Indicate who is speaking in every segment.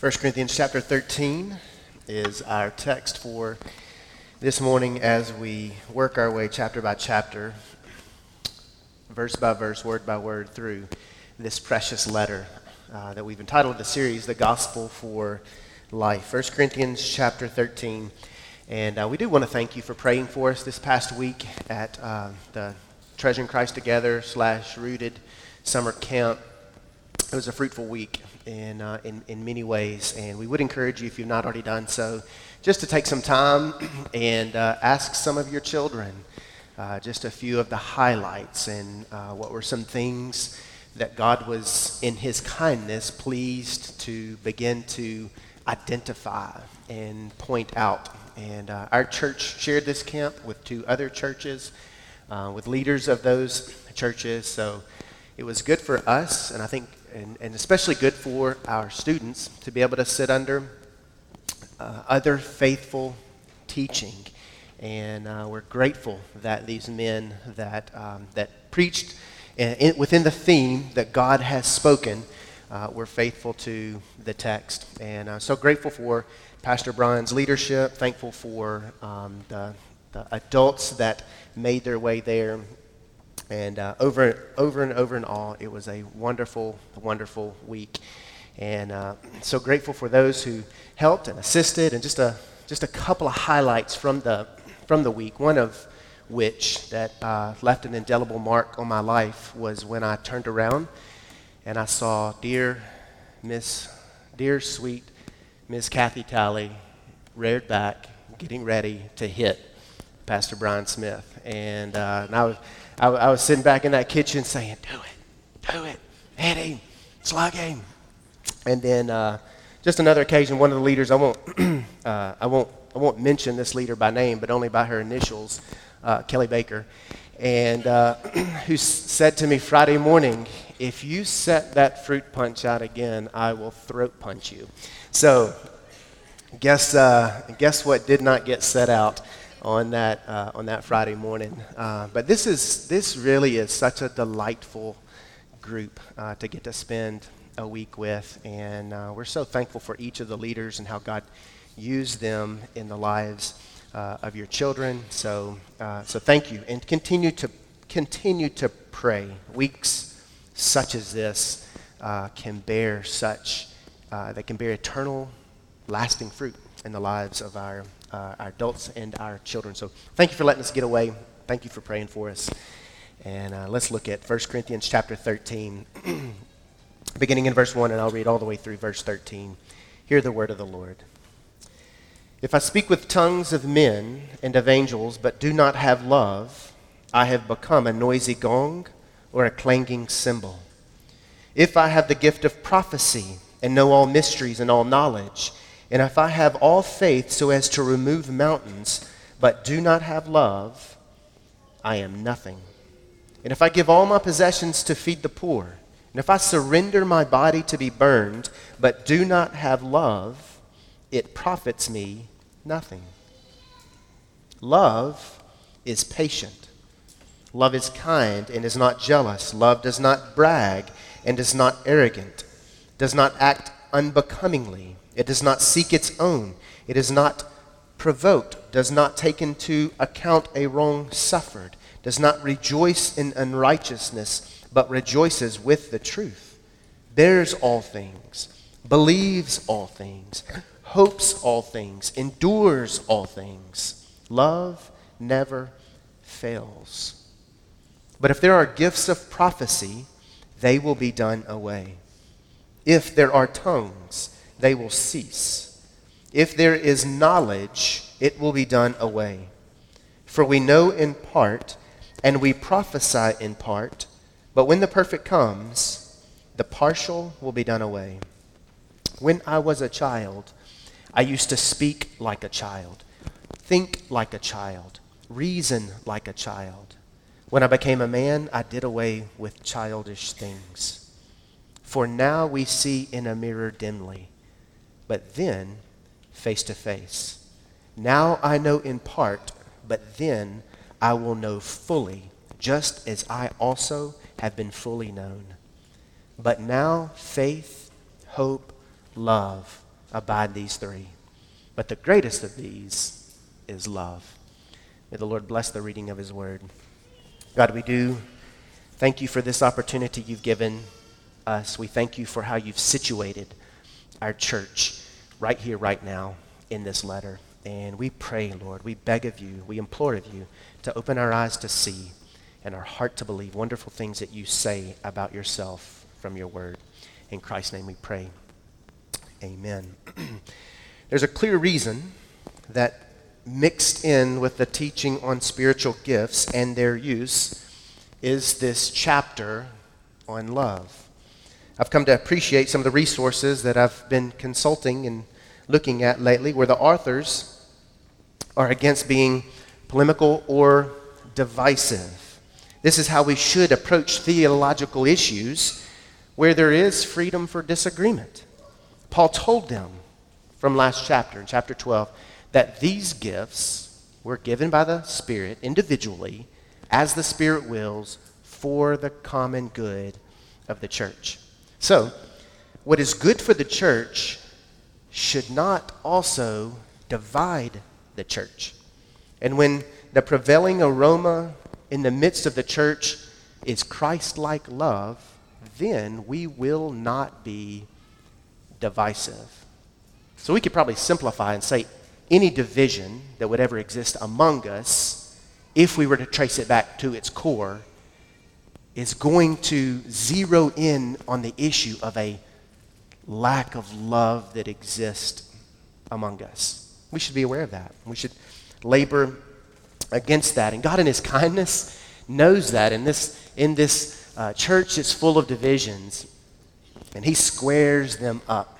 Speaker 1: 1 Corinthians chapter 13 is our text for this morning as we work our way chapter by chapter, verse by verse, word by word through this precious letter uh, that we've entitled the series, The Gospel for Life. 1 Corinthians chapter 13. And uh, we do want to thank you for praying for us this past week at uh, the Treasuring Christ Together slash Rooted summer camp. It was a fruitful week in, uh, in, in many ways, and we would encourage you, if you've not already done so, just to take some time and uh, ask some of your children uh, just a few of the highlights and uh, what were some things that God was, in His kindness, pleased to begin to identify and point out. And uh, our church shared this camp with two other churches, uh, with leaders of those churches. So it was good for us, and I think, and, and especially good for our students to be able to sit under uh, other faithful teaching. And uh, we're grateful that these men that, um, that preached in, within the theme that God has spoken uh, were faithful to the text. And uh, so grateful for Pastor Brian's leadership, thankful for um, the, the adults that made their way there and uh, over, over and over and all, it was a wonderful, wonderful week. And uh, so grateful for those who helped and assisted, and just a, just a couple of highlights from the, from the week. One of which that uh, left an indelible mark on my life was when I turned around and I saw dear Miss, dear sweet Miss Kathy Talley reared back, getting ready to hit Pastor Brian Smith. And, uh, and I was I, I, was sitting back in that kitchen saying, Do it, do it, hit him, slug him. And then uh, just another occasion, one of the leaders, I won't, uh, I, won't, I won't mention this leader by name, but only by her initials, uh, Kelly Baker, and uh, who said to me Friday morning, If you set that fruit punch out again, I will throat punch you. So, guess, uh, guess what did not get set out? On that, uh, on that Friday morning. Uh, but this, is, this really is such a delightful group uh, to get to spend a week with. And uh, we're so thankful for each of the leaders and how God used them in the lives uh, of your children. So, uh, so thank you. And continue to, continue to pray. Weeks such as this can bear such, that can bear eternal, lasting fruit in the lives of our uh, our adults and our children. So thank you for letting us get away. Thank you for praying for us. And uh, let's look at 1 Corinthians chapter 13, beginning in verse 1, and I'll read all the way through verse 13. Hear the word of the Lord. If I speak with tongues of men and of angels, but do not have love, I have become a noisy gong or a clanging cymbal. If I have the gift of prophecy and know all mysteries and all knowledge, and if I have all faith so as to remove mountains, but do not have love, I am nothing. And if I give all my possessions to feed the poor, and if I surrender my body to be burned, but do not have love, it profits me nothing. Love is patient. Love is kind and is not jealous. Love does not brag and is not arrogant, does not act unbecomingly it does not seek its own. It is not provoked, does not take into account a wrong suffered, does not rejoice in unrighteousness, but rejoices with the truth, bears all things, believes all things, hopes all things, endures all things. Love never fails. But if there are gifts of prophecy, they will be done away. If there are tongues, they will cease. If there is knowledge, it will be done away. For we know in part, and we prophesy in part, but when the perfect comes, the partial will be done away. When I was a child, I used to speak like a child, think like a child, reason like a child. When I became a man, I did away with childish things. For now we see in a mirror dimly but then face to face. Now I know in part, but then I will know fully, just as I also have been fully known. But now faith, hope, love abide these three. But the greatest of these is love. May the Lord bless the reading of his word. God, we do thank you for this opportunity you've given us. We thank you for how you've situated our church right here, right now, in this letter. And we pray, Lord, we beg of you, we implore of you to open our eyes to see and our heart to believe wonderful things that you say about yourself from your word. In Christ's name we pray. Amen. There's a clear reason that mixed in with the teaching on spiritual gifts and their use is this chapter on love. I've come to appreciate some of the resources that I've been consulting and looking at lately where the authors are against being polemical or divisive. This is how we should approach theological issues where there is freedom for disagreement. Paul told them from last chapter, in chapter 12, that these gifts were given by the Spirit individually as the Spirit wills for the common good of the church. So, what is good for the church should not also divide the church. And when the prevailing aroma in the midst of the church is Christ like love, then we will not be divisive. So we could probably simplify and say any division that would ever exist among us, if we were to trace it back to its core, is going to zero in on the issue of a lack of love that exists among us. We should be aware of that. We should labor against that. And God, in His kindness, knows that. In this, in this uh, church, it's full of divisions, and He squares them up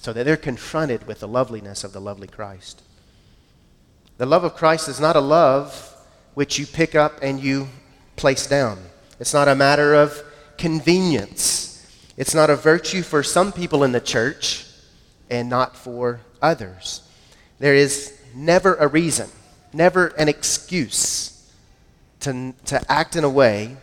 Speaker 1: so that they're confronted with the loveliness of the lovely Christ. The love of Christ is not a love which you pick up and you place down. It's not a matter of convenience. It's not a virtue for some people in the church and not for others. There is never a reason, never an excuse to, to act in a way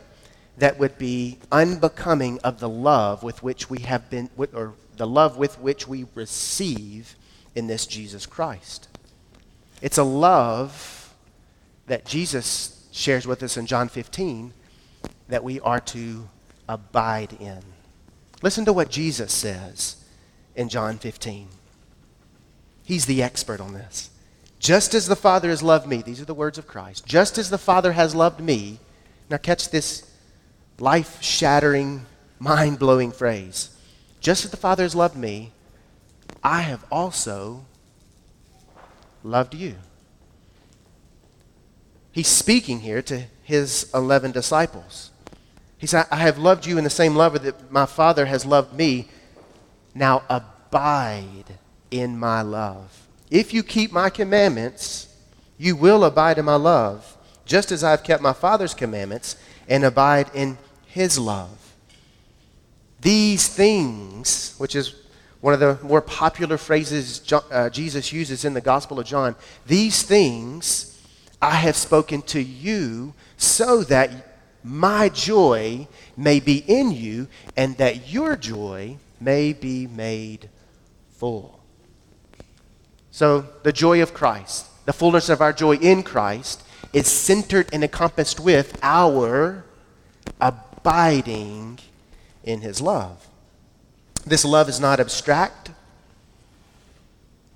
Speaker 1: that would be unbecoming of the love with which we have been, or the love with which we receive in this Jesus Christ. It's a love that Jesus shares with us in John 15 that we are to abide in. Listen to what Jesus says in John 15. He's the expert on this. Just as the Father has loved me, these are the words of Christ, just as the Father has loved me, now catch this life shattering, mind blowing phrase. Just as the Father has loved me, I have also loved you. He's speaking here to his 11 disciples. He said, I have loved you in the same love that my Father has loved me. Now abide in my love. If you keep my commandments, you will abide in my love, just as I have kept my Father's commandments and abide in his love. These things, which is one of the more popular phrases uh, Jesus uses in the Gospel of John, these things I have spoken to you so that my joy may be in you and that your joy may be made full. So, the joy of Christ, the fullness of our joy in Christ, is centered and encompassed with our abiding in His love. This love is not abstract,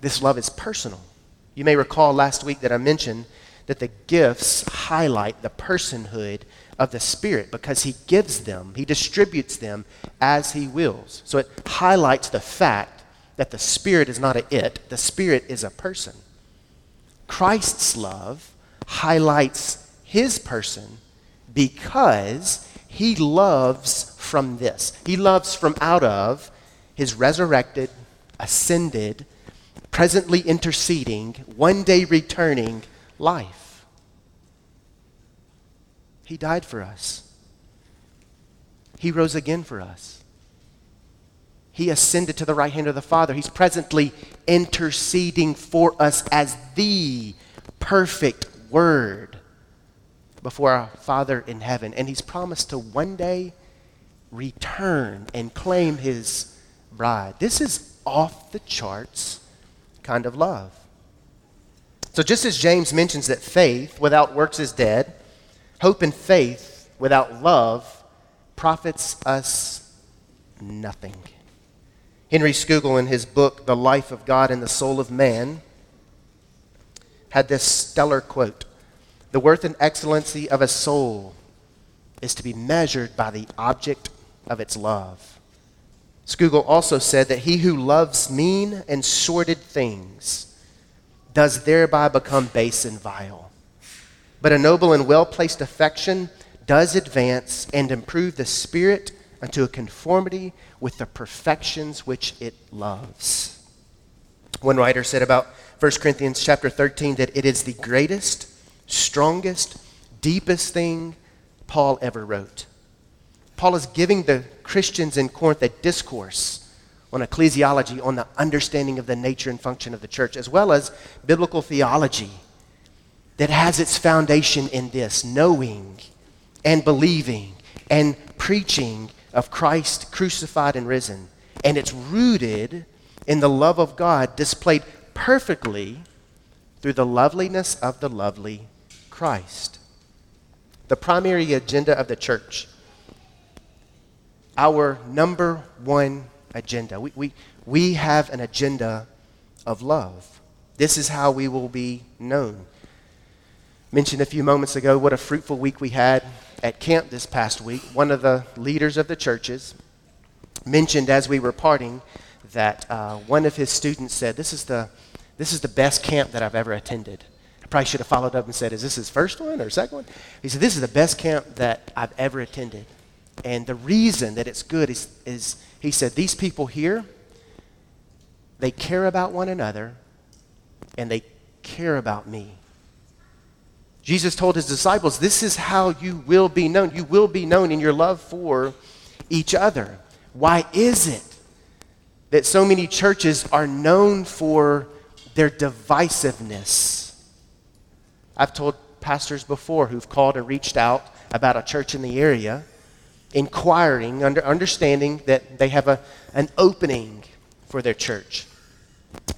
Speaker 1: this love is personal. You may recall last week that I mentioned that the gifts highlight the personhood of the Spirit because He gives them, He distributes them as He wills. So it highlights the fact that the Spirit is not a it, the Spirit is a person. Christ's love highlights His person because He loves from this. He loves from out of His resurrected, ascended, presently interceding, one day returning life. He died for us. He rose again for us. He ascended to the right hand of the Father. He's presently interceding for us as the perfect Word before our Father in heaven. And He's promised to one day return and claim His bride. This is off the charts kind of love. So, just as James mentions that faith without works is dead, hope and faith without love profits us nothing. Henry Scougal, in his book, The Life of God and the Soul of Man, had this stellar quote The worth and excellency of a soul is to be measured by the object of its love. Scougal also said that he who loves mean and sordid things does thereby become base and vile. But a noble and well placed affection does advance and improve the spirit unto a conformity with the perfections which it loves. One writer said about 1 Corinthians chapter 13 that it is the greatest, strongest, deepest thing Paul ever wrote. Paul is giving the Christians in Corinth a discourse on ecclesiology, on the understanding of the nature and function of the church, as well as biblical theology that has its foundation in this knowing and believing and preaching of Christ crucified and risen. And it's rooted in the love of God displayed perfectly through the loveliness of the lovely Christ. The primary agenda of the church, our number one agenda, we, we, we have an agenda of love. This is how we will be known. Mentioned a few moments ago what a fruitful week we had at camp this past week, one of the leaders of the churches mentioned as we were parting that uh, one of his students said, this is, the, this is the best camp that I've ever attended. I probably should have followed up and said, Is this his first one or second one? He said, This is the best camp that I've ever attended. And the reason that it's good is, is he said, These people here, they care about one another and they care about me. Jesus told his disciples, This is how you will be known. You will be known in your love for each other. Why is it that so many churches are known for their divisiveness? I've told pastors before who've called and reached out about a church in the area, inquiring, under, understanding that they have a, an opening for their church,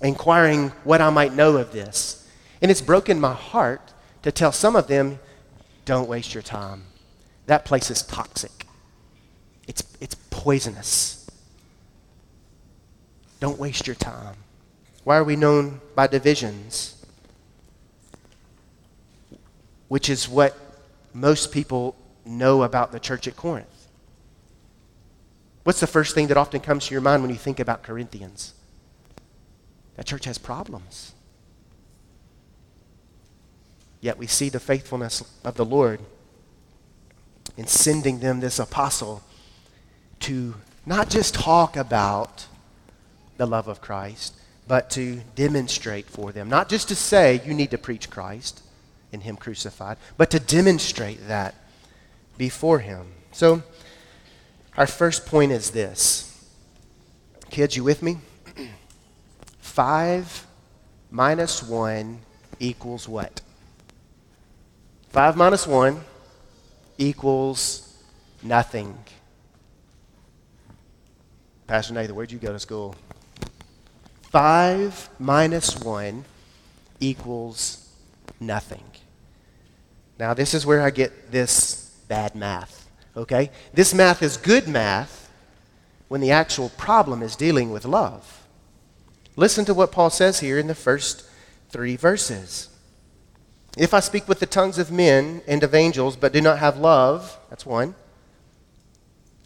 Speaker 1: inquiring what I might know of this. And it's broken my heart to tell some of them, don't waste your time. That place is toxic, it's, it's poisonous. Don't waste your time. Why are we known by divisions? Which is what most people know about the church at Corinth. What's the first thing that often comes to your mind when you think about Corinthians? That church has problems. Yet we see the faithfulness of the Lord in sending them this apostle to not just talk about the love of Christ, but to demonstrate for them. Not just to say you need to preach Christ and Him crucified, but to demonstrate that before Him. So, our first point is this. Kids, you with me? 5 minus 1 equals what? 5 minus 1 equals nothing. Pastor Nathan, where'd you go to school? 5 minus 1 equals nothing. Now, this is where I get this bad math, okay? This math is good math when the actual problem is dealing with love. Listen to what Paul says here in the first three verses. If I speak with the tongues of men and of angels, but do not have love, that's one,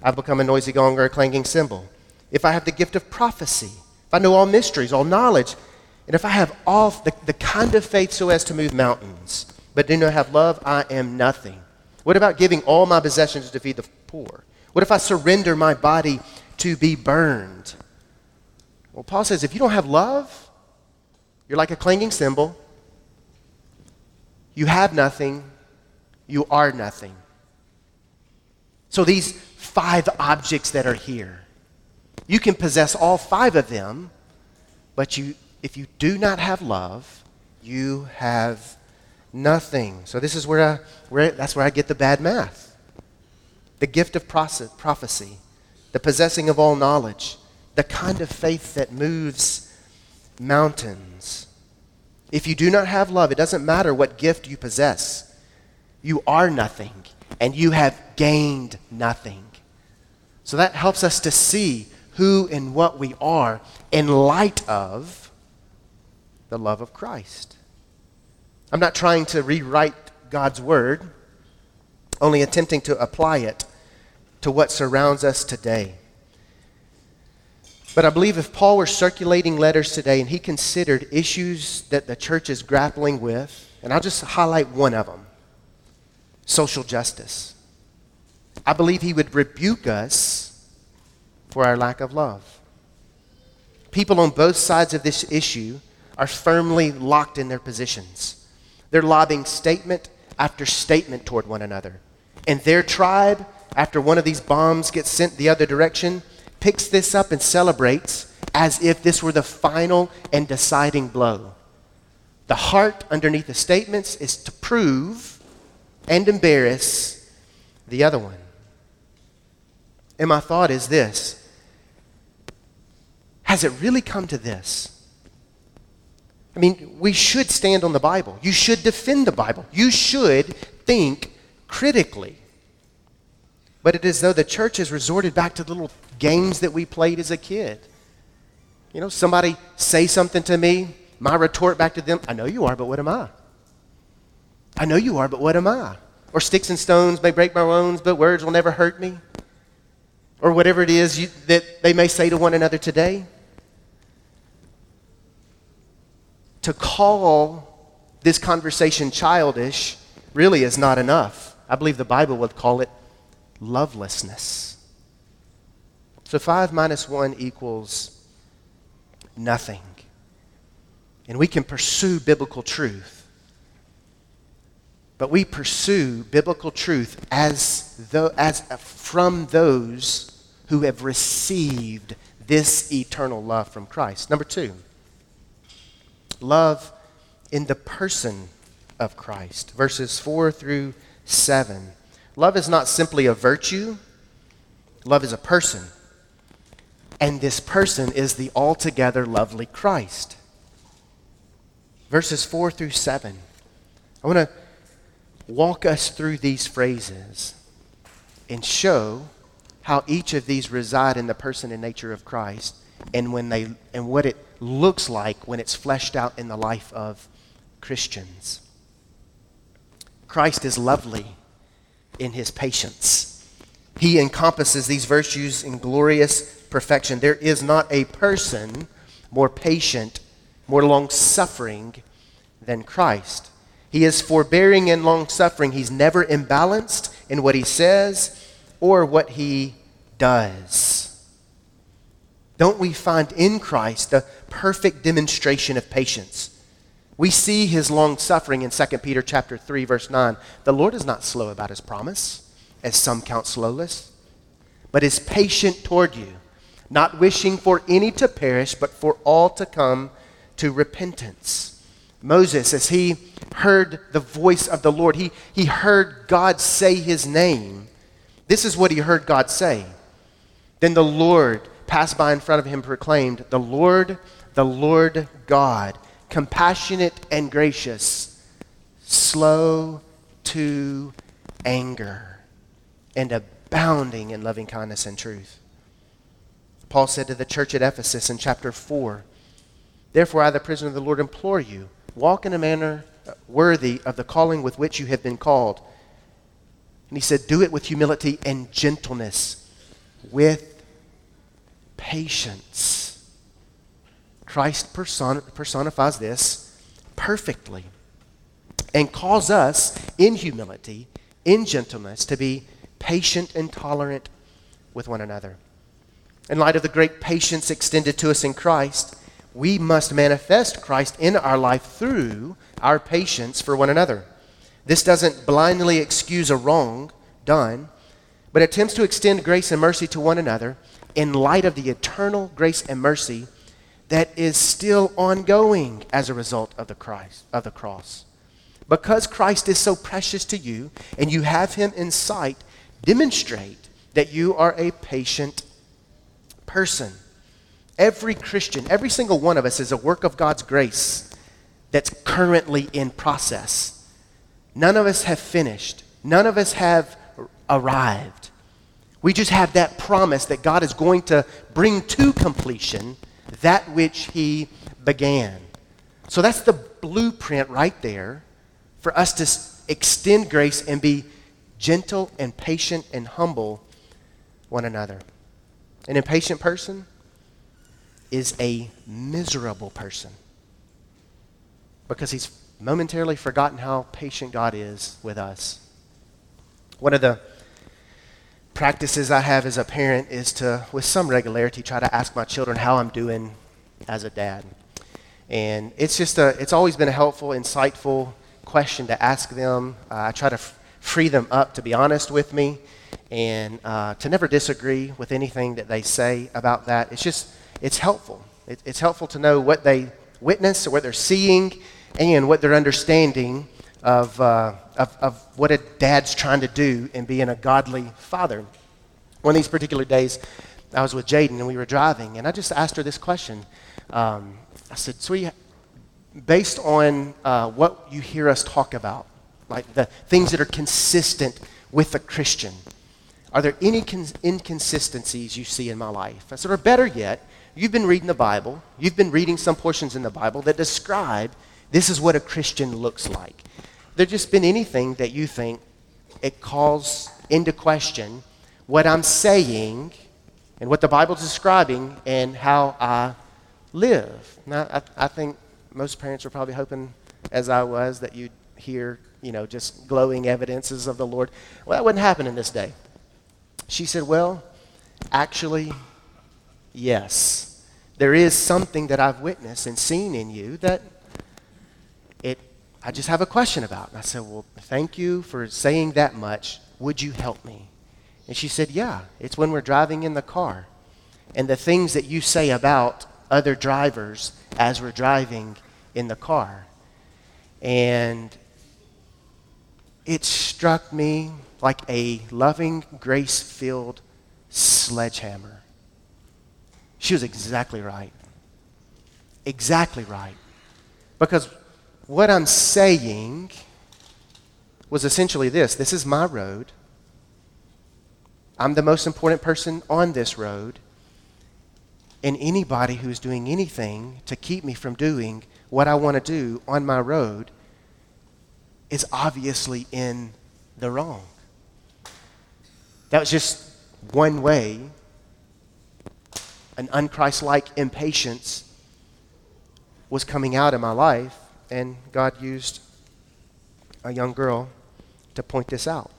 Speaker 1: I've become a noisy gong or a clanging cymbal. If I have the gift of prophecy, if I know all mysteries, all knowledge, and if I have all the, the kind of faith so as to move mountains, but do not have love, I am nothing. What about giving all my possessions to feed the poor? What if I surrender my body to be burned? Well, Paul says if you don't have love, you're like a clanging cymbal you have nothing, you are nothing. So these five objects that are here, you can possess all five of them, but you, if you do not have love, you have nothing. So this is where, I, where that's where I get the bad math. The gift of prophecy, the possessing of all knowledge, the kind of faith that moves mountains. If you do not have love, it doesn't matter what gift you possess. You are nothing, and you have gained nothing. So that helps us to see who and what we are in light of the love of Christ. I'm not trying to rewrite God's word, only attempting to apply it to what surrounds us today. But I believe if Paul were circulating letters today and he considered issues that the church is grappling with, and I'll just highlight one of them social justice. I believe he would rebuke us for our lack of love. People on both sides of this issue are firmly locked in their positions. They're lobbing statement after statement toward one another. And their tribe, after one of these bombs gets sent the other direction, picks this up and celebrates as if this were the final and deciding blow. The heart underneath the statements is to prove and embarrass the other one. And my thought is this Has it really come to this? I mean, we should stand on the Bible. You should defend the Bible. You should think critically. But it is though the church has resorted back to the little games that we played as a kid. You know, somebody say something to me, my retort back to them, I know you are, but what am I? I know you are, but what am I? Or sticks and stones may break my bones, but words will never hurt me. Or whatever it is you, that they may say to one another today. to call this conversation childish really is not enough. I believe the Bible would call it lovelessness. So 5 minus 1 equals nothing. And we can pursue biblical truth. But we pursue biblical truth as, though, as uh, from those who have received this eternal love from Christ. Number two, love in the person of Christ. Verses 4 through 7. Love is not simply a virtue, love is a person. And this person is the altogether lovely Christ. Verses 4 through 7. I want to walk us through these phrases and show how each of these reside in the person and nature of Christ and when they and what it looks like when it's fleshed out in the life of Christians. Christ is lovely in his patience. He encompasses these virtues in glorious perfection. There is not a person more patient, more long suffering than Christ. He is forbearing and long suffering. He's never imbalanced in what he says or what he does. Don't we find in Christ the perfect demonstration of patience? We see his long suffering in 2 Peter chapter 3 verse 9. The Lord is not slow about his promise, as some count slowness, but is patient toward you, not wishing for any to perish, but for all to come to repentance. Moses, as he heard the voice of the Lord, he, he heard God say his name. This is what he heard God say. Then the Lord passed by in front of him proclaimed, The Lord, the Lord God, compassionate and gracious, slow to anger, and abounding in loving kindness and truth. Paul said to the church at Ephesus in chapter 4, Therefore, I, the prisoner of the Lord, implore you, walk in a manner uh, worthy of the calling with which you have been called. And he said, Do it with humility and gentleness, with patience. Christ person- personifies this perfectly and calls us in humility, in gentleness, to be patient and tolerant with one another. In light of the great patience extended to us in Christ, we must manifest Christ in our life through our patience for one another. This doesn't blindly excuse a wrong done, but attempts to extend grace and mercy to one another in light of the eternal grace and mercy that is still ongoing as a result of the Christ of the cross. Because Christ is so precious to you and you have him in sight, demonstrate that you are a patient person. Every Christian, every single one of us is a work of God's grace that's currently in process. None of us have finished, none of us have arrived. We just have that promise that God is going to bring to completion that which He began. So that's the blueprint right there for us to extend grace and be gentle and patient and humble one another. An impatient person is a miserable person because he's momentarily forgotten how patient God is with us. One of the practices I have as a parent is to, with some regularity, try to ask my children how I'm doing as a dad. And it's just a, it's always been a helpful, insightful question to ask them. Uh, I try to f- free them up to be honest with me and uh, to never disagree with anything that they say about that. It's just, it's helpful. It, it's helpful to know what they witness or what they're seeing and what they're understanding of, uh, of, of what a dad's trying to do in being a godly father. One of these particular days, I was with Jaden and we were driving, and I just asked her this question. Um, I said, Sweetie, based on uh, what you hear us talk about, like the things that are consistent with a Christian, are there any cons- inconsistencies you see in my life? I said, or better yet, you've been reading the Bible, you've been reading some portions in the Bible that describe this is what a Christian looks like. There just been anything that you think it calls into question what I'm saying and what the Bible's describing and how I live. Now, I, I think most parents are probably hoping, as I was, that you'd hear, you know, just glowing evidences of the Lord. Well, that wouldn't happen in this day. She said, Well, actually, yes. There is something that I've witnessed and seen in you that it I just have a question about. And I said, Well, thank you for saying that much. Would you help me? And she said, Yeah, it's when we're driving in the car. And the things that you say about other drivers as we're driving in the car. And it struck me like a loving, grace filled sledgehammer. She was exactly right. Exactly right. Because what I'm saying was essentially this this is my road. I'm the most important person on this road. And anybody who's doing anything to keep me from doing what I want to do on my road is obviously in the wrong. That was just one way an unchristlike impatience was coming out in my life, and God used a young girl to point this out.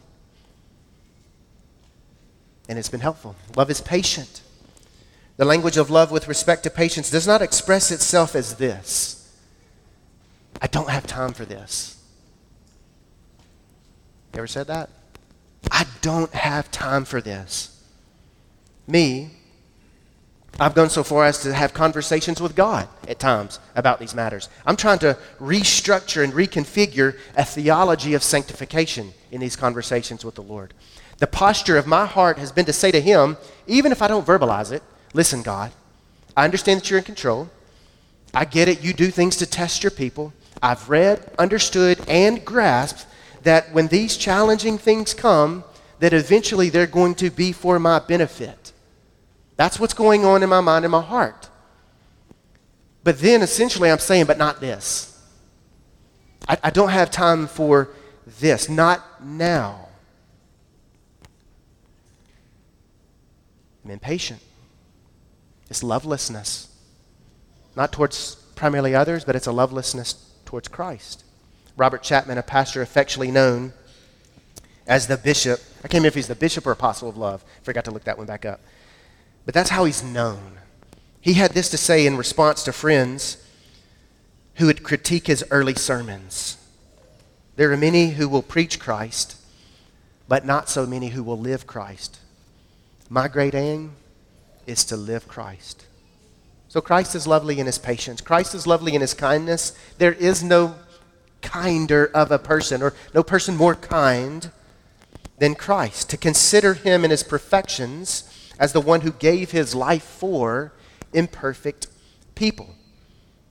Speaker 1: And it's been helpful. Love is patient. The language of love with respect to patience does not express itself as this I don't have time for this. You ever said that? I don't have time for this. Me, I've gone so far as to have conversations with God at times about these matters. I'm trying to restructure and reconfigure a theology of sanctification in these conversations with the Lord. The posture of my heart has been to say to Him, even if I don't verbalize it, Listen, God, I understand that you're in control. I get it. You do things to test your people. I've read, understood, and grasped that when these challenging things come, that eventually they're going to be for my benefit. That's what's going on in my mind and my heart. But then essentially I'm saying, but not this. I, I don't have time for this. Not now. I'm impatient. It's lovelessness. Not towards primarily others, but it's a lovelessness towards Christ. Robert Chapman, a pastor affectionately known as the bishop, I can't remember if he's the bishop or apostle of love. Forgot to look that one back up. But that's how he's known. He had this to say in response to friends who would critique his early sermons. There are many who will preach Christ, but not so many who will live Christ. My great aim is to live Christ. So Christ is lovely in his patience. Christ is lovely in his kindness. There is no kinder of a person or no person more kind than Christ. To consider him in his perfections as the one who gave his life for imperfect people.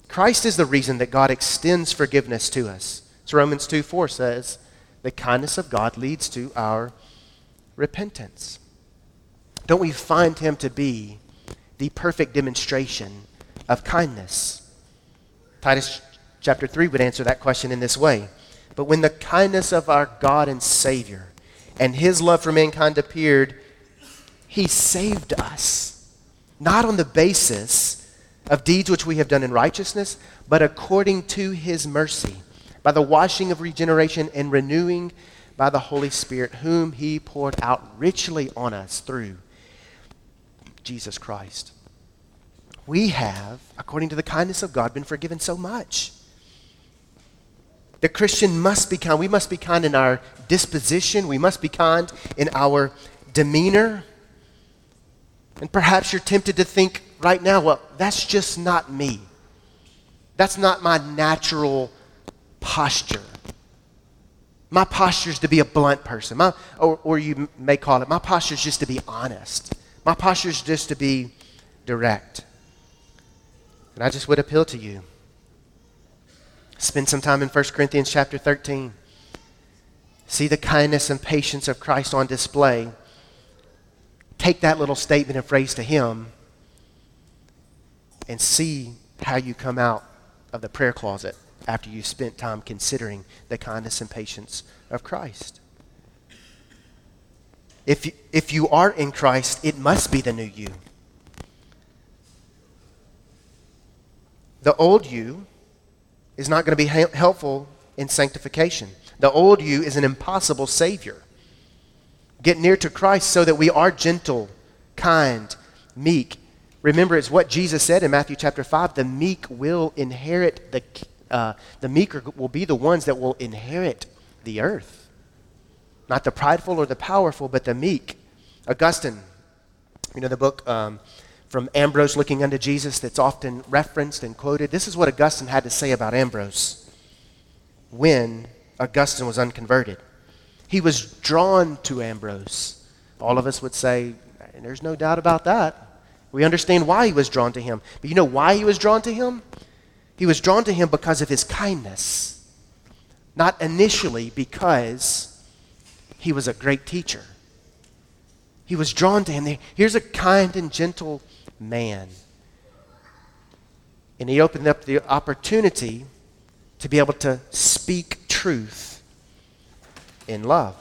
Speaker 1: Christ is the reason that God extends forgiveness to us. As Romans 2 4 says, the kindness of God leads to our repentance. Don't we find him to be the perfect demonstration of kindness? Titus chapter 3 would answer that question in this way. But when the kindness of our God and Savior and his love for mankind appeared, he saved us, not on the basis of deeds which we have done in righteousness, but according to his mercy, by the washing of regeneration and renewing by the Holy Spirit, whom he poured out richly on us through Jesus Christ. We have, according to the kindness of God, been forgiven so much. The Christian must be kind. We must be kind in our disposition. We must be kind in our demeanor. And perhaps you're tempted to think right now, well, that's just not me. That's not my natural posture. My posture is to be a blunt person. My, or, or you may call it, my posture is just to be honest. My posture is just to be direct. And I just would appeal to you. Spend some time in 1 Corinthians chapter 13. See the kindness and patience of Christ on display. Take that little statement and phrase to Him and see how you come out of the prayer closet after you spent time considering the kindness and patience of Christ. If you, if you are in Christ, it must be the new you. The old you is not going to be helpful in sanctification. The old you is an impossible Savior. Get near to Christ so that we are gentle, kind, meek. Remember, it's what Jesus said in Matthew chapter 5 the meek will inherit the, uh, the meek will be the ones that will inherit the earth. Not the prideful or the powerful, but the meek. Augustine, you know the book um, from Ambrose looking unto Jesus that's often referenced and quoted. This is what Augustine had to say about Ambrose when Augustine was unconverted. He was drawn to Ambrose. All of us would say, and there's no doubt about that. We understand why he was drawn to him. But you know why he was drawn to him? He was drawn to him because of his kindness, not initially because he was a great teacher. He was drawn to him. Here's a kind and gentle man. And he opened up the opportunity to be able to speak truth in love.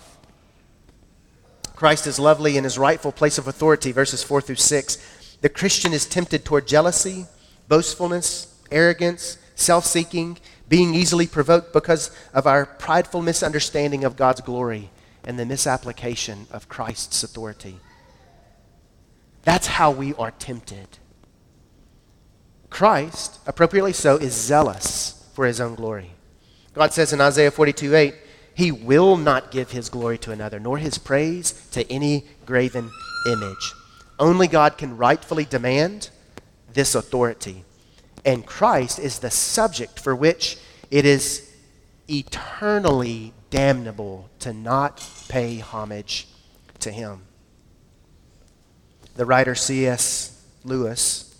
Speaker 1: Christ is lovely in his rightful place of authority, verses 4 through 6. The Christian is tempted toward jealousy, boastfulness, arrogance, self seeking, being easily provoked because of our prideful misunderstanding of God's glory and the misapplication of Christ's authority. That's how we are tempted. Christ, appropriately so, is zealous for his own glory. God says in Isaiah 42 8, He will not give his glory to another, nor his praise to any graven image. Only God can rightfully demand this authority. And Christ is the subject for which it is eternally damnable to not pay homage to him. The writer C.S. Lewis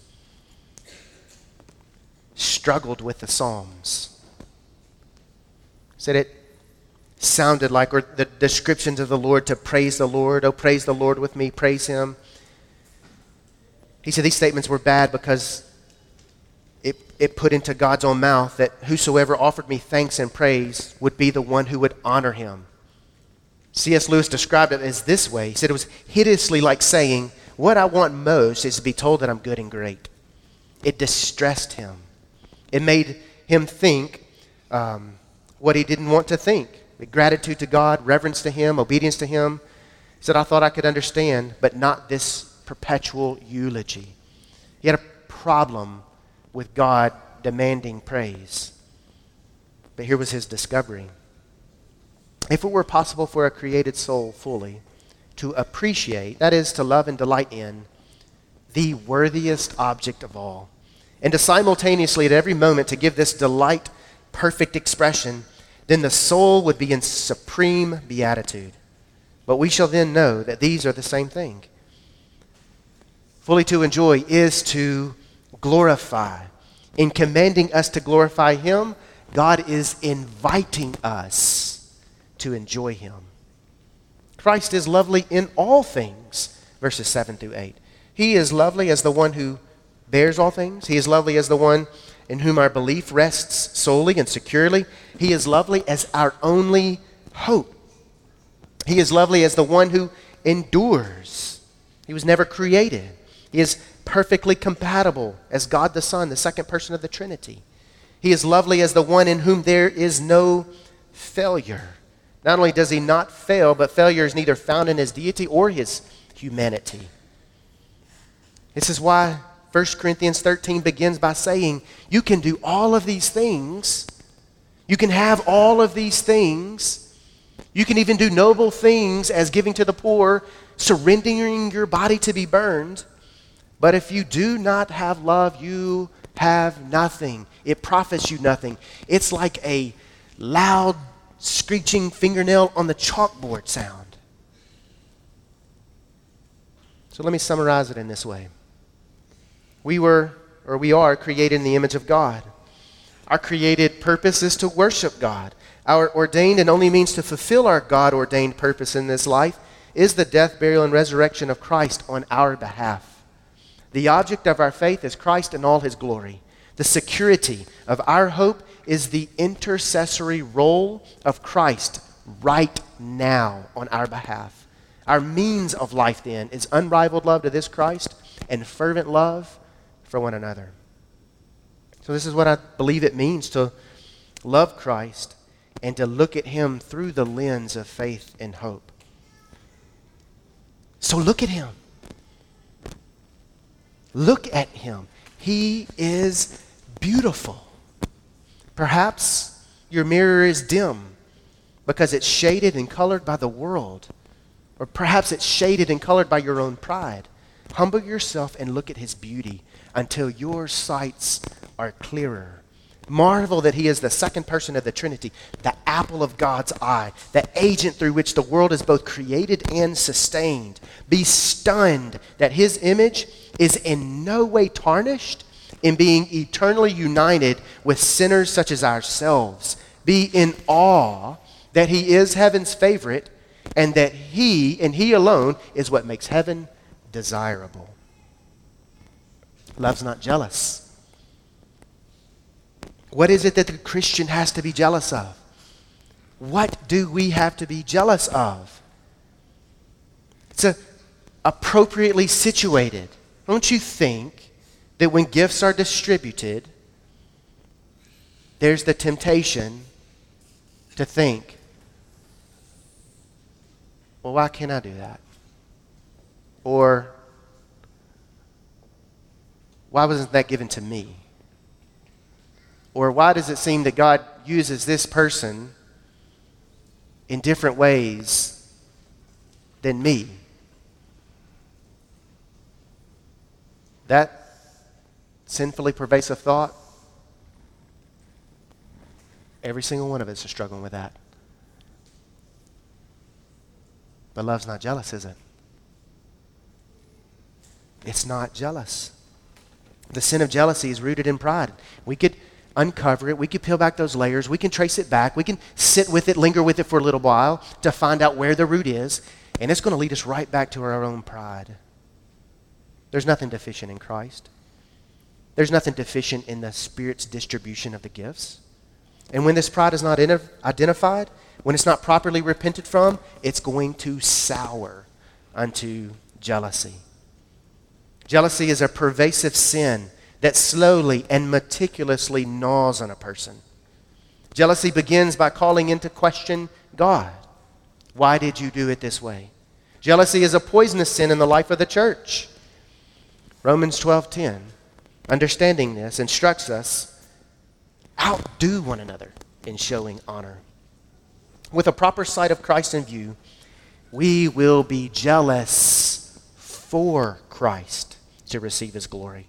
Speaker 1: struggled with the Psalms. Said it sounded like, or the descriptions of the Lord to praise the Lord. Oh, praise the Lord with me, praise Him. He said these statements were bad because it, it put into God's own mouth that whosoever offered me thanks and praise would be the one who would honor Him. C.S. Lewis described it as this way. He said it was hideously like saying, what I want most is to be told that I'm good and great. It distressed him. It made him think um, what he didn't want to think. Gratitude to God, reverence to him, obedience to him. He said, I thought I could understand, but not this perpetual eulogy. He had a problem with God demanding praise. But here was his discovery. If it were possible for a created soul fully to appreciate, that is, to love and delight in, the worthiest object of all. And to simultaneously, at every moment, to give this delight perfect expression, then the soul would be in supreme beatitude. But we shall then know that these are the same thing. Fully to enjoy is to glorify. In commanding us to glorify Him, God is inviting us to enjoy Him. Christ is lovely in all things, verses 7 through 8. He is lovely as the one who bears all things. He is lovely as the one in whom our belief rests solely and securely. He is lovely as our only hope. He is lovely as the one who endures. He was never created. He is perfectly compatible as God the Son, the second person of the Trinity. He is lovely as the one in whom there is no failure. Not only does he not fail, but failure is neither found in his deity or his humanity. This is why 1 Corinthians 13 begins by saying, You can do all of these things. You can have all of these things. You can even do noble things as giving to the poor, surrendering your body to be burned. But if you do not have love, you have nothing. It profits you nothing. It's like a loud, screeching fingernail on the chalkboard sound. So let me summarize it in this way. We were, or we are, created in the image of God. Our created purpose is to worship God. Our ordained and only means to fulfill our God ordained purpose in this life is the death, burial, and resurrection of Christ on our behalf. The object of our faith is Christ in all his glory. The security of our hope is the intercessory role of Christ right now on our behalf. Our means of life, then, is unrivaled love to this Christ and fervent love for one another. So, this is what I believe it means to love Christ and to look at him through the lens of faith and hope. So, look at him. Look at him. He is beautiful. Perhaps your mirror is dim because it's shaded and colored by the world. Or perhaps it's shaded and colored by your own pride. Humble yourself and look at his beauty until your sights are clearer. Marvel that he is the second person of the Trinity, the apple of God's eye, the agent through which the world is both created and sustained. Be stunned that his image is in no way tarnished in being eternally united with sinners such as ourselves. Be in awe that he is heaven's favorite and that he and he alone is what makes heaven desirable. Love's not jealous. What is it that the Christian has to be jealous of? What do we have to be jealous of? It's a, appropriately situated. Don't you think that when gifts are distributed, there's the temptation to think, well, why can't I do that? Or, why wasn't that given to me? Or why does it seem that God uses this person in different ways than me? That sinfully pervasive thought, every single one of us is struggling with that. But love's not jealous, is it? It's not jealous. The sin of jealousy is rooted in pride. We could uncover it. We could peel back those layers. We can trace it back. We can sit with it, linger with it for a little while to find out where the root is. And it's going to lead us right back to our own pride. There's nothing deficient in Christ. There's nothing deficient in the Spirit's distribution of the gifts. And when this pride is not identified, when it's not properly repented from, it's going to sour unto jealousy. Jealousy is a pervasive sin that slowly and meticulously gnaws on a person. Jealousy begins by calling into question God. Why did you do it this way? Jealousy is a poisonous sin in the life of the church. Romans 12:10 understanding this instructs us outdo one another in showing honor. With a proper sight of Christ in view, we will be jealous for Christ to receive his glory.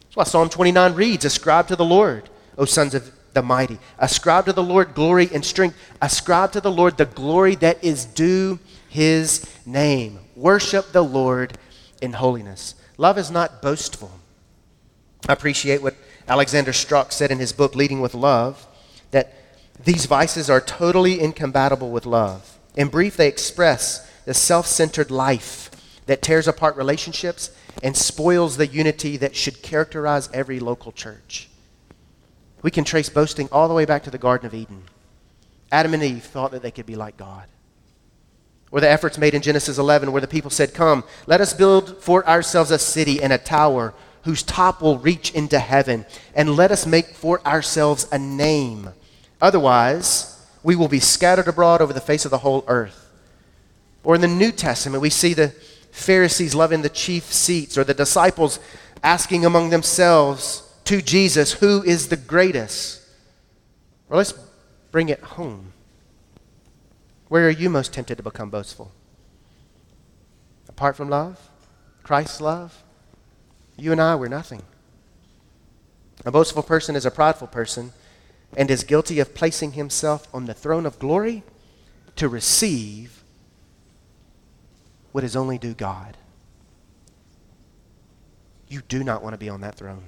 Speaker 1: That's why Psalm 29 reads Ascribe to the Lord, O sons of the mighty. Ascribe to the Lord glory and strength. Ascribe to the Lord the glory that is due his name. Worship the Lord in holiness. Love is not boastful. I appreciate what Alexander Strauch said in his book, Leading with Love, that these vices are totally incompatible with love. In brief, they express the self centered life that tears apart relationships and spoils the unity that should characterize every local church. We can trace boasting all the way back to the Garden of Eden. Adam and Eve thought that they could be like God. Or the efforts made in Genesis 11 where the people said, Come, let us build for ourselves a city and a tower whose top will reach into heaven, and let us make for ourselves a name. Otherwise, we will be scattered abroad over the face of the whole earth. Or in the New Testament, we see the Pharisees loving the chief seats, or the disciples asking among themselves to Jesus, Who is the greatest? Well, let's bring it home. Where are you most tempted to become boastful? Apart from love? Christ's love? You and I, we're nothing. A boastful person is a prideful person and is guilty of placing himself on the throne of glory to receive what is only due God. You do not want to be on that throne.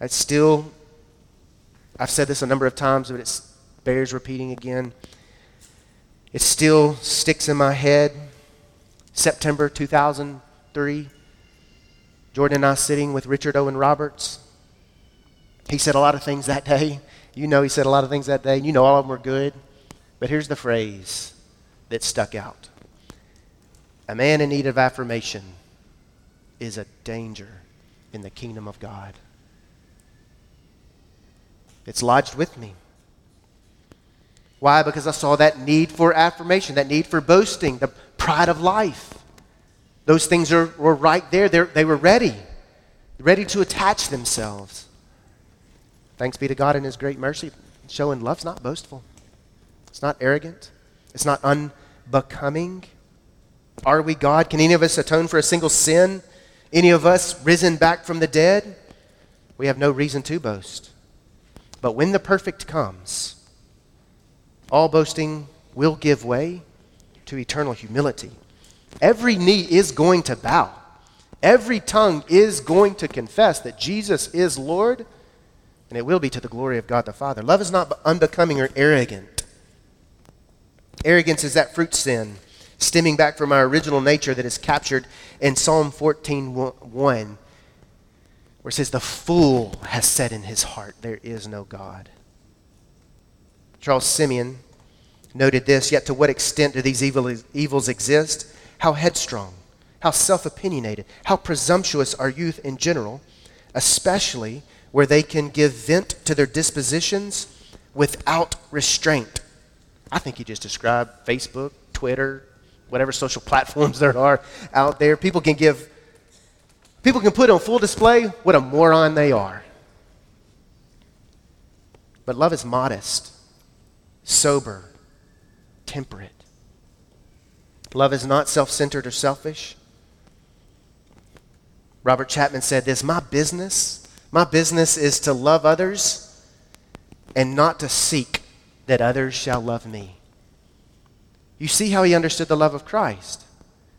Speaker 1: I still, I've said this a number of times, but it bears repeating again. It still sticks in my head. September 2003, Jordan and I sitting with Richard Owen Roberts. He said a lot of things that day. You know, he said a lot of things that day. You know, all of them were good. But here's the phrase that stuck out A man in need of affirmation is a danger in the kingdom of God. It's lodged with me. Why? Because I saw that need for affirmation, that need for boasting, the pride of life. Those things are, were right there. They're, they were ready, ready to attach themselves. Thanks be to God in His great mercy, showing love's not boastful, it's not arrogant, it's not unbecoming. Are we God? Can any of us atone for a single sin? Any of us risen back from the dead? We have no reason to boast. But when the perfect comes, all boasting will give way to eternal humility. Every knee is going to bow. Every tongue is going to confess that Jesus is Lord, and it will be to the glory of God the Father. Love is not unbecoming or arrogant. Arrogance is that fruit sin stemming back from our original nature that is captured in Psalm 14 1 where it says, The fool has said in his heart, There is no God. Charles Simeon noted this Yet to what extent do these evils exist? How headstrong, how self opinionated, how presumptuous are youth in general, especially where they can give vent to their dispositions without restraint. I think he just described Facebook, Twitter, whatever social platforms there are out there. People can give People can put on full display what a moron they are. But love is modest, sober, temperate. Love is not self centered or selfish. Robert Chapman said this My business, my business is to love others and not to seek that others shall love me. You see how he understood the love of Christ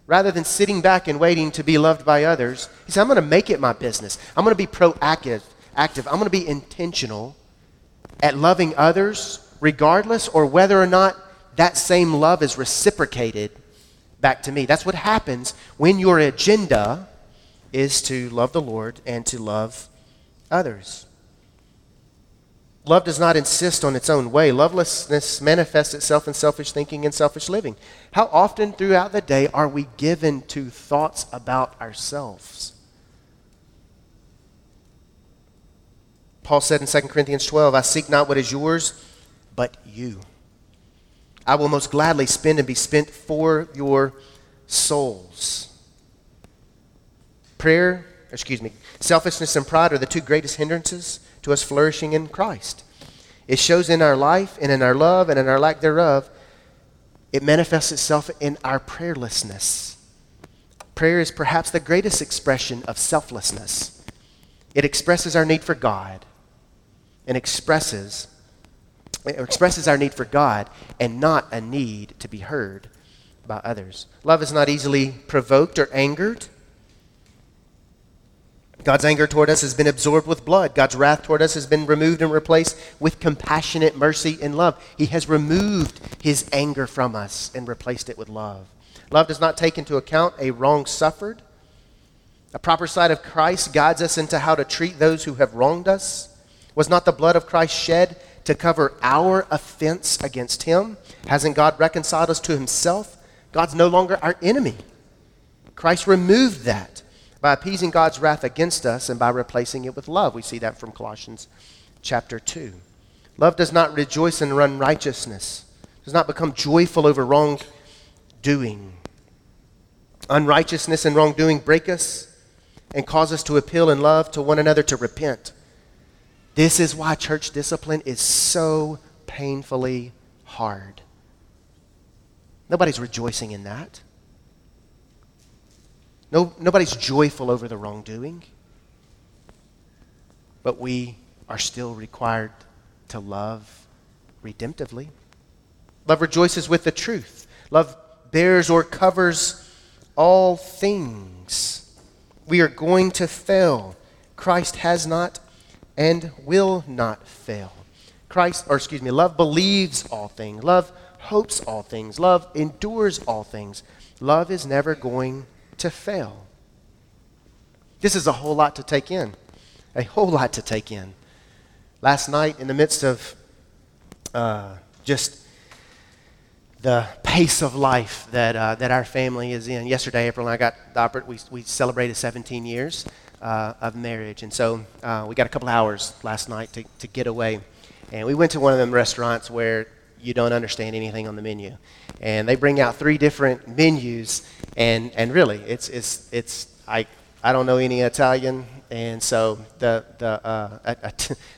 Speaker 1: rather than sitting back and waiting to be loved by others, he said, I'm going to make it my business. I'm going to be proactive, active. I'm going to be intentional at loving others, regardless or whether or not that same love is reciprocated back to me. That's what happens when your agenda is to love the Lord and to love others. Love does not insist on its own way. Lovelessness manifests itself in selfish thinking and selfish living. How often throughout the day are we given to thoughts about ourselves? Paul said in 2 Corinthians 12, I seek not what is yours, but you. I will most gladly spend and be spent for your souls. Prayer, excuse me, selfishness and pride are the two greatest hindrances to us flourishing in Christ. It shows in our life and in our love and in our lack thereof. It manifests itself in our prayerlessness. Prayer is perhaps the greatest expression of selflessness. It expresses our need for God and expresses expresses our need for God and not a need to be heard by others. Love is not easily provoked or angered. God's anger toward us has been absorbed with blood. God's wrath toward us has been removed and replaced with compassionate mercy and love. He has removed his anger from us and replaced it with love. Love does not take into account a wrong suffered. A proper sight of Christ guides us into how to treat those who have wronged us. Was not the blood of Christ shed to cover our offense against him? Hasn't God reconciled us to himself? God's no longer our enemy. Christ removed that by appeasing God's wrath against us and by replacing it with love. We see that from Colossians chapter 2. Love does not rejoice in unrighteousness, does not become joyful over wrongdoing. Unrighteousness and wrongdoing break us and cause us to appeal in love to one another to repent. This is why church discipline is so painfully hard. Nobody's rejoicing in that. No, nobody's joyful over the wrongdoing. But we are still required to love redemptively. Love rejoices with the truth. Love bears or covers all things. We are going to fail. Christ has not and will not fail. Christ, or excuse me, love believes all things. Love hopes all things. Love endures all things. Love is never going to fail. This is a whole lot to take in. A whole lot to take in. Last night, in the midst of uh, just the pace of life that, uh, that our family is in. Yesterday, April and I got the we, we celebrated 17 years uh, of marriage. And so uh, we got a couple hours last night to, to get away. And we went to one of them restaurants where you don't understand anything on the menu. And they bring out three different menus, and, and really, it's, it's, it's I, I don't know any Italian, and so the, the, uh,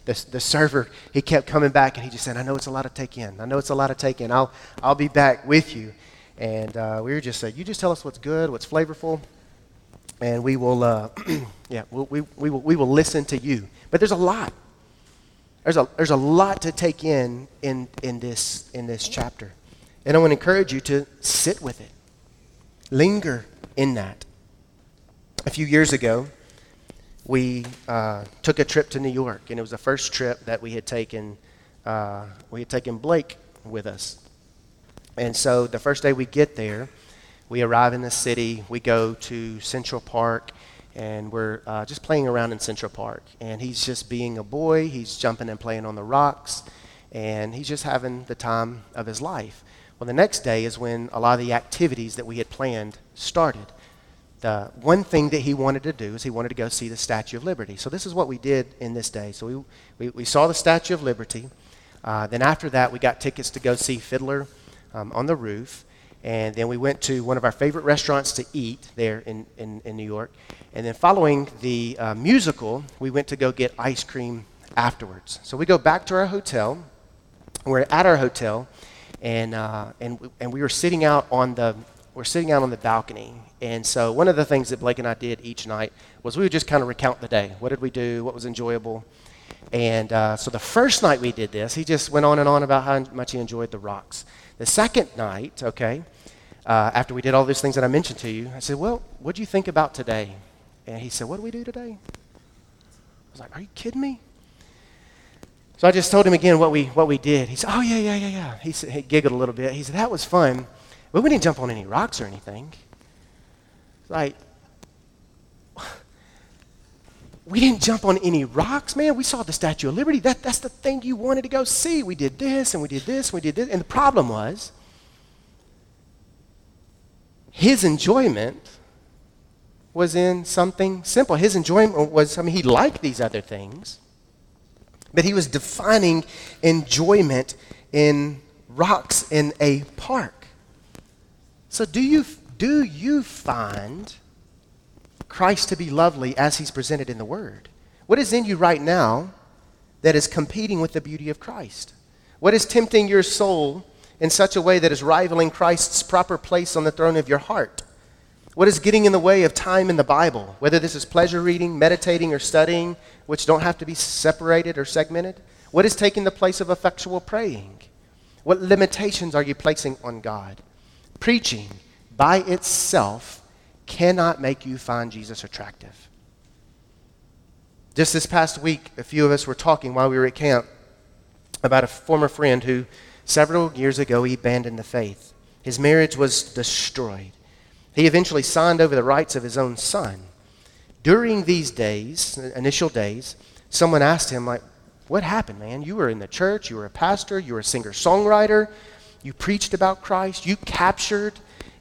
Speaker 1: the, the server, he kept coming back, and he just said, I know it's a lot to take in. I know it's a lot to take in. I'll, I'll be back with you. And uh, we were just saying, you just tell us what's good, what's flavorful, and we will, uh, yeah, we'll, we, we, will, we will listen to you. But there's a lot. There's a, there's a lot to take in, in in this in this chapter. And I want to encourage you to sit with it. Linger in that. A few years ago, we uh, took a trip to New York, and it was the first trip that we had taken. Uh, we had taken Blake with us, and so the first day we get there, we arrive in the city. We go to Central Park, and we're uh, just playing around in Central Park. And he's just being a boy. He's jumping and playing on the rocks, and he's just having the time of his life. Well, the next day is when a lot of the activities that we had planned started. The one thing that he wanted to do is he wanted to go see the Statue of Liberty. So this is what we did in this day. So we, we, we saw the Statue of Liberty. Uh, then after that, we got tickets to go see Fiddler um, on the Roof. And then we went to one of our favorite restaurants to eat there in, in, in New York. And then following the uh, musical, we went to go get ice cream afterwards. So we go back to our hotel. We're at our hotel, and, uh, and, and we were sitting out on the we're sitting out on the balcony. And so one of the things that Blake and I did each night was we would just kind of recount the day. What did we do? What was enjoyable? And uh, so the first night we did this, he just went on and on about how much he enjoyed the rocks. The second night, okay, uh, after we did all those things that I mentioned to you, I said, Well, what do you think about today? And he said, What do we do today? I was like, Are you kidding me? So I just told him again what we, what we did. He said, Oh, yeah, yeah, yeah, yeah. He, said, he giggled a little bit. He said, That was fun. But we didn't jump on any rocks or anything. Like, we didn't jump on any rocks, man. We saw the Statue of Liberty. That, that's the thing you wanted to go see. We did this and we did this and we did this. And the problem was, his enjoyment was in something simple. His enjoyment was, I mean, he liked these other things, but he was defining enjoyment in rocks in a park. So, do you, do you find Christ to be lovely as he's presented in the Word? What is in you right now that is competing with the beauty of Christ? What is tempting your soul in such a way that is rivaling Christ's proper place on the throne of your heart? What is getting in the way of time in the Bible, whether this is pleasure reading, meditating, or studying, which don't have to be separated or segmented? What is taking the place of effectual praying? What limitations are you placing on God? Preaching by itself cannot make you find Jesus attractive. Just this past week, a few of us were talking while we were at camp about a former friend who several years ago he abandoned the faith. His marriage was destroyed. He eventually signed over the rights of his own son. During these days, initial days, someone asked him, like, what happened, man? You were in the church, you were a pastor, you were a singer songwriter, you preached about Christ, you captured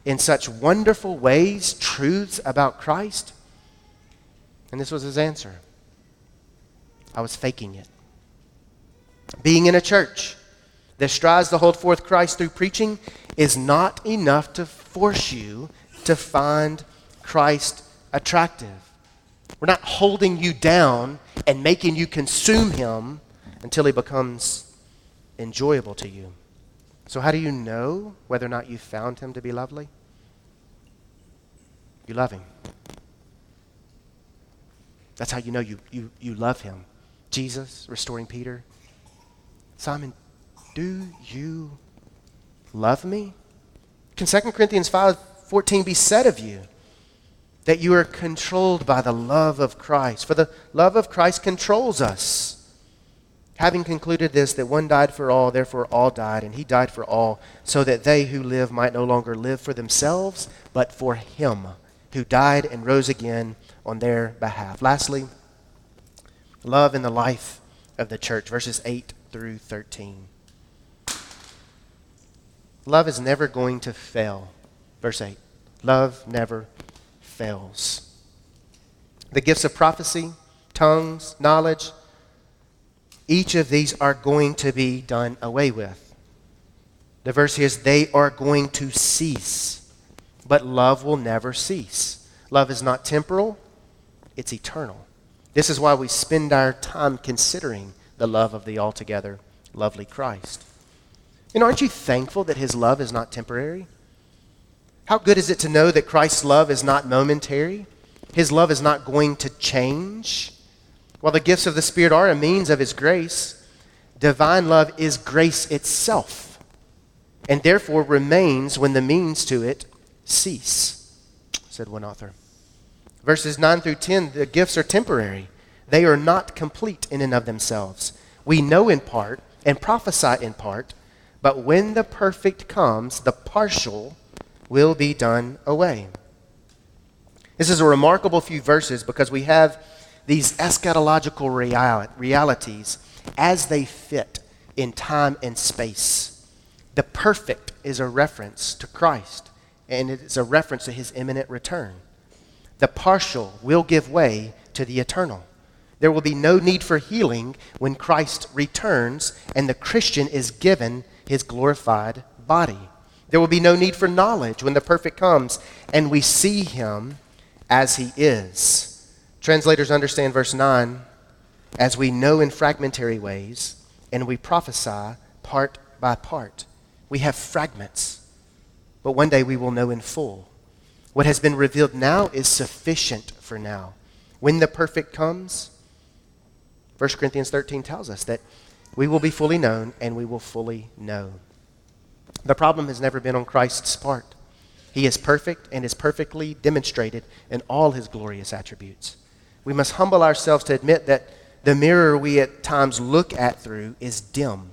Speaker 1: in such wonderful ways truths about Christ. And this was his answer I was faking it. Being in a church that strives to hold forth Christ through preaching is not enough to force you to find Christ attractive. We're not holding you down and making you consume him until he becomes enjoyable to you. So, how do you know whether or not you found him to be lovely? You love him. That's how you know you, you, you love him. Jesus restoring Peter. Simon, do you love me? Can 2 Corinthians 5 14 be said of you? That you are controlled by the love of Christ. For the love of Christ controls us. Having concluded this, that one died for all, therefore all died, and he died for all, so that they who live might no longer live for themselves, but for him who died and rose again on their behalf. Lastly, love in the life of the church, verses 8 through 13. Love is never going to fail. Verse 8. Love never fails. The gifts of prophecy, tongues, knowledge, each of these are going to be done away with. The verse is they are going to cease, but love will never cease. Love is not temporal, it's eternal. This is why we spend our time considering the love of the altogether lovely Christ. And aren't you thankful that his love is not temporary? How good is it to know that Christ's love is not momentary? His love is not going to change. While the gifts of the Spirit are a means of his grace, divine love is grace itself, and therefore remains when the means to it cease, said one author. Verses 9 through 10 the gifts are temporary, they are not complete in and of themselves. We know in part and prophesy in part, but when the perfect comes, the partial will be done away. This is a remarkable few verses because we have these eschatological real- realities as they fit in time and space. The perfect is a reference to Christ, and it is a reference to his imminent return. The partial will give way to the eternal. There will be no need for healing when Christ returns and the Christian is given his glorified body. There will be no need for knowledge when the perfect comes and we see him as he is. Translators understand verse 9 as we know in fragmentary ways and we prophesy part by part. We have fragments, but one day we will know in full. What has been revealed now is sufficient for now. When the perfect comes, 1 Corinthians 13 tells us that we will be fully known and we will fully know. The problem has never been on Christ's part. He is perfect and is perfectly demonstrated in all his glorious attributes. We must humble ourselves to admit that the mirror we at times look at through is dim.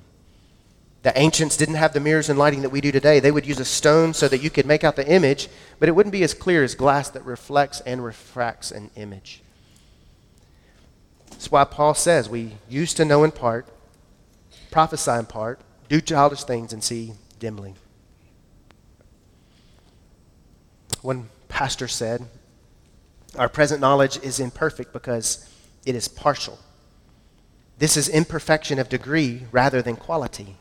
Speaker 1: The ancients didn't have the mirrors and lighting that we do today. They would use a stone so that you could make out the image, but it wouldn't be as clear as glass that reflects and refracts an image. That's why Paul says we used to know in part, prophesy in part, do childish things, and see dimly. One pastor said, Our present knowledge is imperfect because it is partial. This is imperfection of degree rather than quality.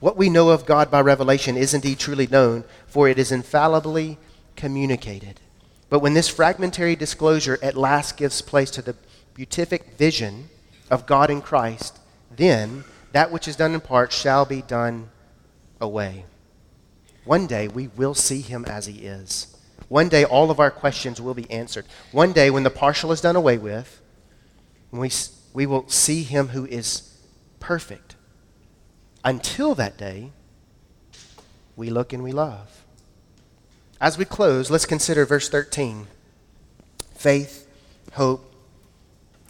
Speaker 1: What we know of God by revelation is indeed truly known, for it is infallibly communicated. But when this fragmentary disclosure at last gives place to the beatific vision of God in Christ, then that which is done in part shall be done away. One day we will see him as he is. One day all of our questions will be answered. One day when the partial is done away with, we, we will see him who is perfect. Until that day, we look and we love. As we close, let's consider verse 13 faith, hope,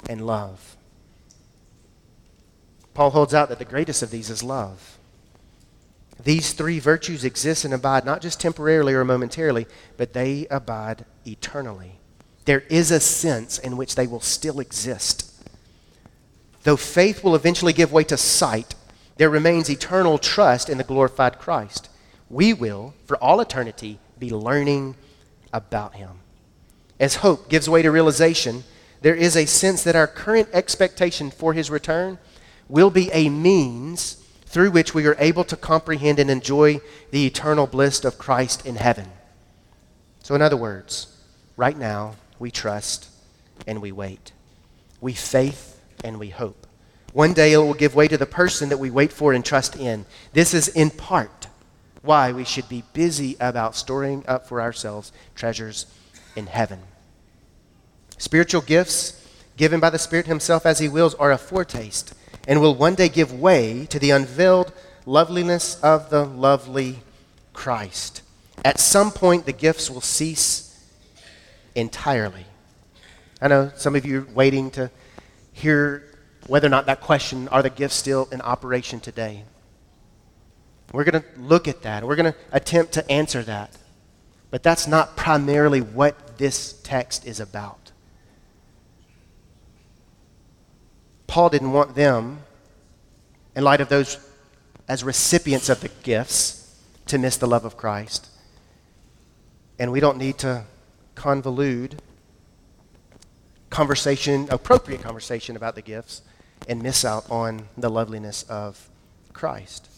Speaker 1: and love. Paul holds out that the greatest of these is love. These three virtues exist and abide not just temporarily or momentarily, but they abide eternally. There is a sense in which they will still exist. Though faith will eventually give way to sight, there remains eternal trust in the glorified Christ. We will, for all eternity, be learning about him. As hope gives way to realization, there is a sense that our current expectation for his return will be a means through which we are able to comprehend and enjoy the eternal bliss of Christ in heaven. So, in other words, right now, we trust and we wait. We faith and we hope. One day it will give way to the person that we wait for and trust in. This is in part why we should be busy about storing up for ourselves treasures in heaven. Spiritual gifts given by the Spirit Himself as He wills are a foretaste and will one day give way to the unveiled loveliness of the lovely Christ. At some point, the gifts will cease entirely. I know some of you are waiting to hear whether or not that question are the gifts still in operation today? We're going to look at that. We're going to attempt to answer that. But that's not primarily what this text is about. Paul didn't want them, in light of those as recipients of the gifts, to miss the love of Christ. And we don't need to convolute conversation, appropriate conversation about the gifts, and miss out on the loveliness of Christ.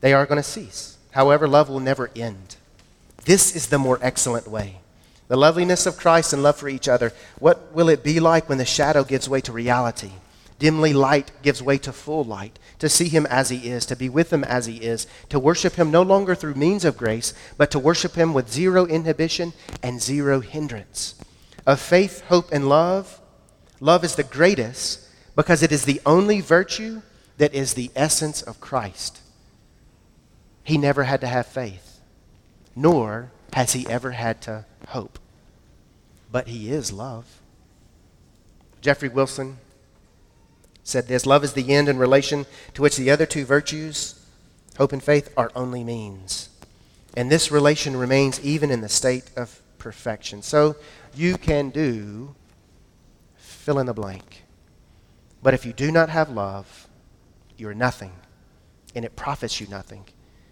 Speaker 1: They are going to cease. However, love will never end. This is the more excellent way. The loveliness of Christ and love for each other. What will it be like when the shadow gives way to reality? Dimly light gives way to full light. To see him as he is, to be with him as he is, to worship him no longer through means of grace, but to worship him with zero inhibition and zero hindrance. Of faith, hope, and love, love is the greatest because it is the only virtue that is the essence of Christ. He never had to have faith, nor has he ever had to hope. But he is love. Geoffrey Wilson said this Love is the end in relation to which the other two virtues, hope and faith, are only means. And this relation remains even in the state of perfection. So you can do fill in the blank. But if you do not have love, you are nothing, and it profits you nothing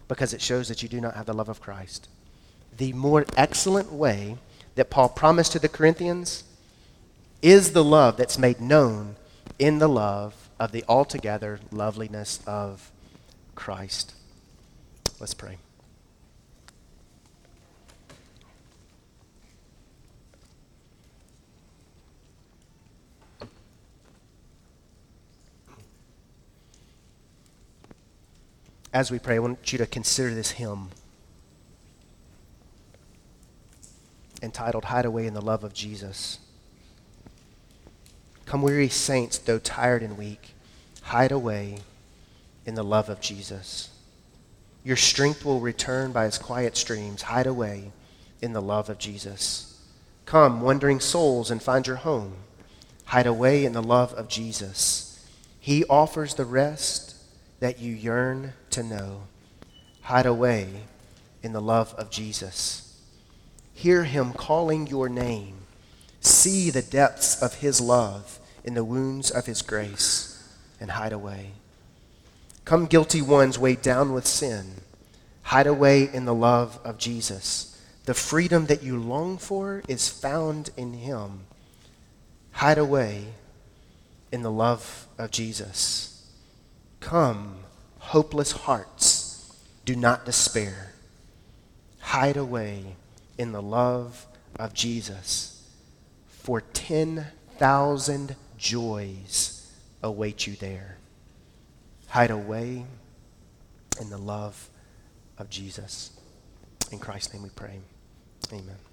Speaker 1: because it shows that you do not have the love of Christ. The more excellent way that Paul promised to the Corinthians is the love that's made known in the love of the altogether loveliness of Christ. Let's pray. as we pray, I want you to consider this hymn entitled Hide Away in the Love of Jesus. Come, weary saints, though tired and weak, hide away in the love of Jesus. Your strength will return by his quiet streams. Hide away in the love of Jesus. Come, wandering souls, and find your home. Hide away in the love of Jesus. He offers the rest that you yearn to know. Hide away in the love of Jesus. Hear him calling your name. See the depths of his love in the wounds of his grace and hide away. Come, guilty ones weighed down with sin. Hide away in the love of Jesus. The freedom that you long for is found in him. Hide away in the love of Jesus. Come, hopeless hearts, do not despair. Hide away in the love of Jesus, for 10,000 joys await you there. Hide away in the love of Jesus. In Christ's name we pray. Amen.